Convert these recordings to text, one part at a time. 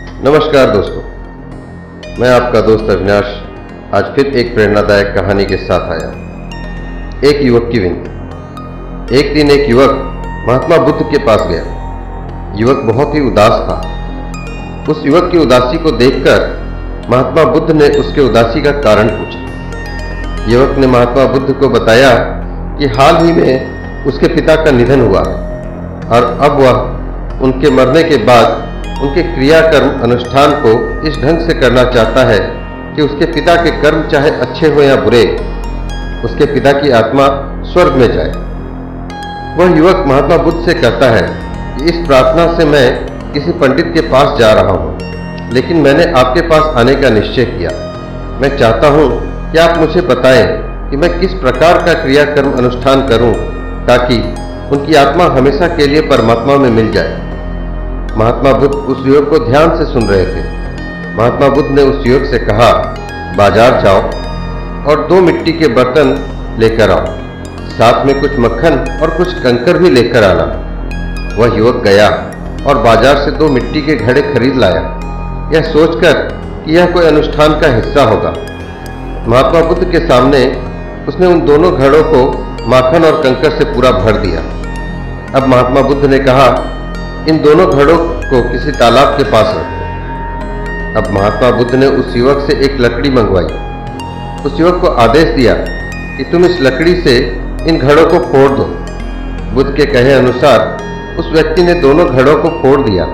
नमस्कार दोस्तों, मैं आपका दोस्त अविनाश आज फिर एक प्रेरणादायक कहानी के साथ आया एक युवक की विनती। एक दिन एक युवक महात्मा बुद्ध के पास गया। युवक बहुत ही उदास था। उस युवक की उदासी को देखकर महात्मा बुद्ध ने उसके उदासी का कारण पूछा। युवक ने महात्मा बुद्ध को बताया कि हाल ही में उसके पिता का निधन हुआ है और अब वह उनके मरने के बाद उनके क्रियाकर्म अनुष्ठान को इस ढंग से करना चाहता है कि उसके पिता के कर्म चाहे अच्छे हो या बुरे, उसके पिता की आत्मा स्वर्ग में जाए। वह युवक महात्मा बुद्ध से कहता है कि इस प्रार्थना से मैं किसी पंडित के पास जा रहा हूँ, लेकिन मैंने आपके पास आने का निश्चय किया। मैं चाहता हूँ कि आप मुझे बताएँ कि मैं किस प्रकार का क्रियाकर्म अनुष्ठान करूँ ताकि उनकी आत्मा हमेशा के लिए परमात्मा में मिल जाए। महात्मा बुद्ध उस युवक को ध्यान से सुन रहे थे। महात्मा बुद्ध ने उस युवक से कहा, बाज़ार जाओ और दो मिट्टी के बर्तन लेकर आओ। साथ में कुछ मक्खन और कुछ कंकर भी लेकर आना। वह युवक गया और बाज़ार से दो मिट्टी के घड़े खरीद लाया। यह सोचकर कि यह कोई अनुष्ठान का हिस्सा होगा। महात्मा बुद्ध के सामने उसने उन दोनों घड़ों को माखन और कंकर से पूरा भर दिया। अब महात्मा बुद्ध ने कहा इन दोनों घड़ों को किसी तालाब के पास रखो अब महात्मा बुद्ध ने उस युवक से एक लकड़ी मंगवाई। उस युवक को आदेश दिया कि तुम इस लकड़ी से इन घड़ों को फोड़ दो। बुद्ध के कहे अनुसार उस व्यक्ति ने दोनों घड़ों को फोड़ दिया।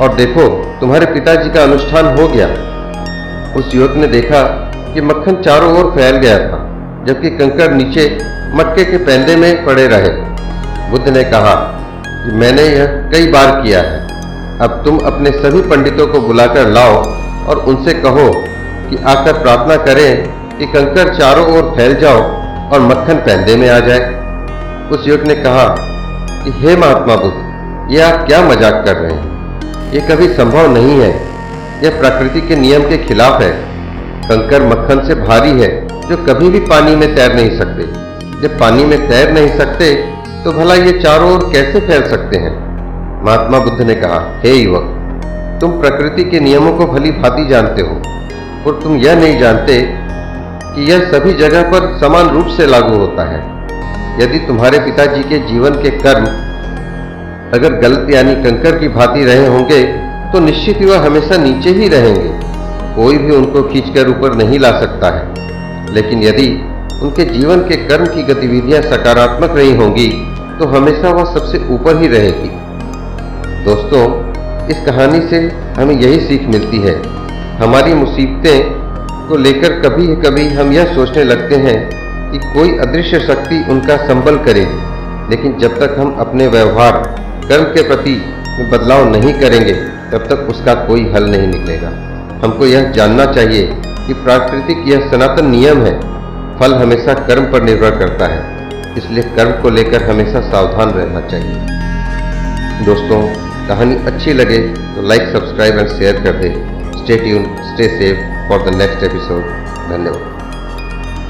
और देखो, तुम्हारे पिताजी का अनुष्ठान हो गया। उस युवक ने देखा कि मक्खन चारों ओर फैल गया था, जबकि कंकर नीचे मटके के पैंदे में पड़े रहे। बुद्ध ने कहा कि मैंने यह कई बार किया है। अब तुम अपने सभी पंडितों को बुलाकर लाओ और उनसे कहो कि आकर प्रार्थना करें कि कंकर चारों ओर फैल जाओ और मक्खन पैंदे में आ जाए। उस युवक ने कहा कि, हे महात्मा बुद्ध, ये आप क्या मज़ाक कर रहे हैं? ये कभी संभव नहीं है। यह प्रकृति के नियम के खिलाफ है। कंकर मक्खन से भारी है, जो कभी भी पानी में तैर नहीं सकते। जब पानी में तैर नहीं सकते तो भला ये चारों ओर कैसे फैल सकते हैं? महात्मा बुद्ध ने कहा, हे युवक, तुम प्रकृति के नियमों को भली भांति जानते हो, और तुम यह नहीं जानते कि यह सभी जगह पर समान रूप से लागू होता है। यदि तुम्हारे पिताजी के जीवन के कर्म अगर गलत यानी कंकर की भांति रहे होंगे तो निश्चित ही वह हमेशा नीचे ही रहेंगे। कोई भी उनको खींचकर ऊपर नहीं ला सकता है। लेकिन यदि उनके जीवन के कर्म की गतिविधियाँ सकारात्मक रही होंगी तो हमेशा वह सबसे ऊपर ही रहेगी। दोस्तों, इस कहानी से हमें यही सीख मिलती है। हमारी मुसीबतें को लेकर कभी कभी हम यह सोचने लगते हैं कि कोई अदृश्य शक्ति उनका संबल करेगी लेकिन जब तक हम अपने व्यवहार, कर्म के प्रति में बदलाव नहीं करेंगे, तब तक उसका कोई हल नहीं निकलेगा। हमको यह जानना चाहिए कि प्राकृतिक यह सनातन नियम है, फल हमेशा कर्म पर निर्भर करता है। इसलिए कर्म को लेकर हमेशा सावधान रहना चाहिए। दोस्तों, कहानी अच्छी लगे तो लाइक सब्सक्राइब एंड शेयर कर दें। Stay tune stay safe for the next episode धन्यवाद।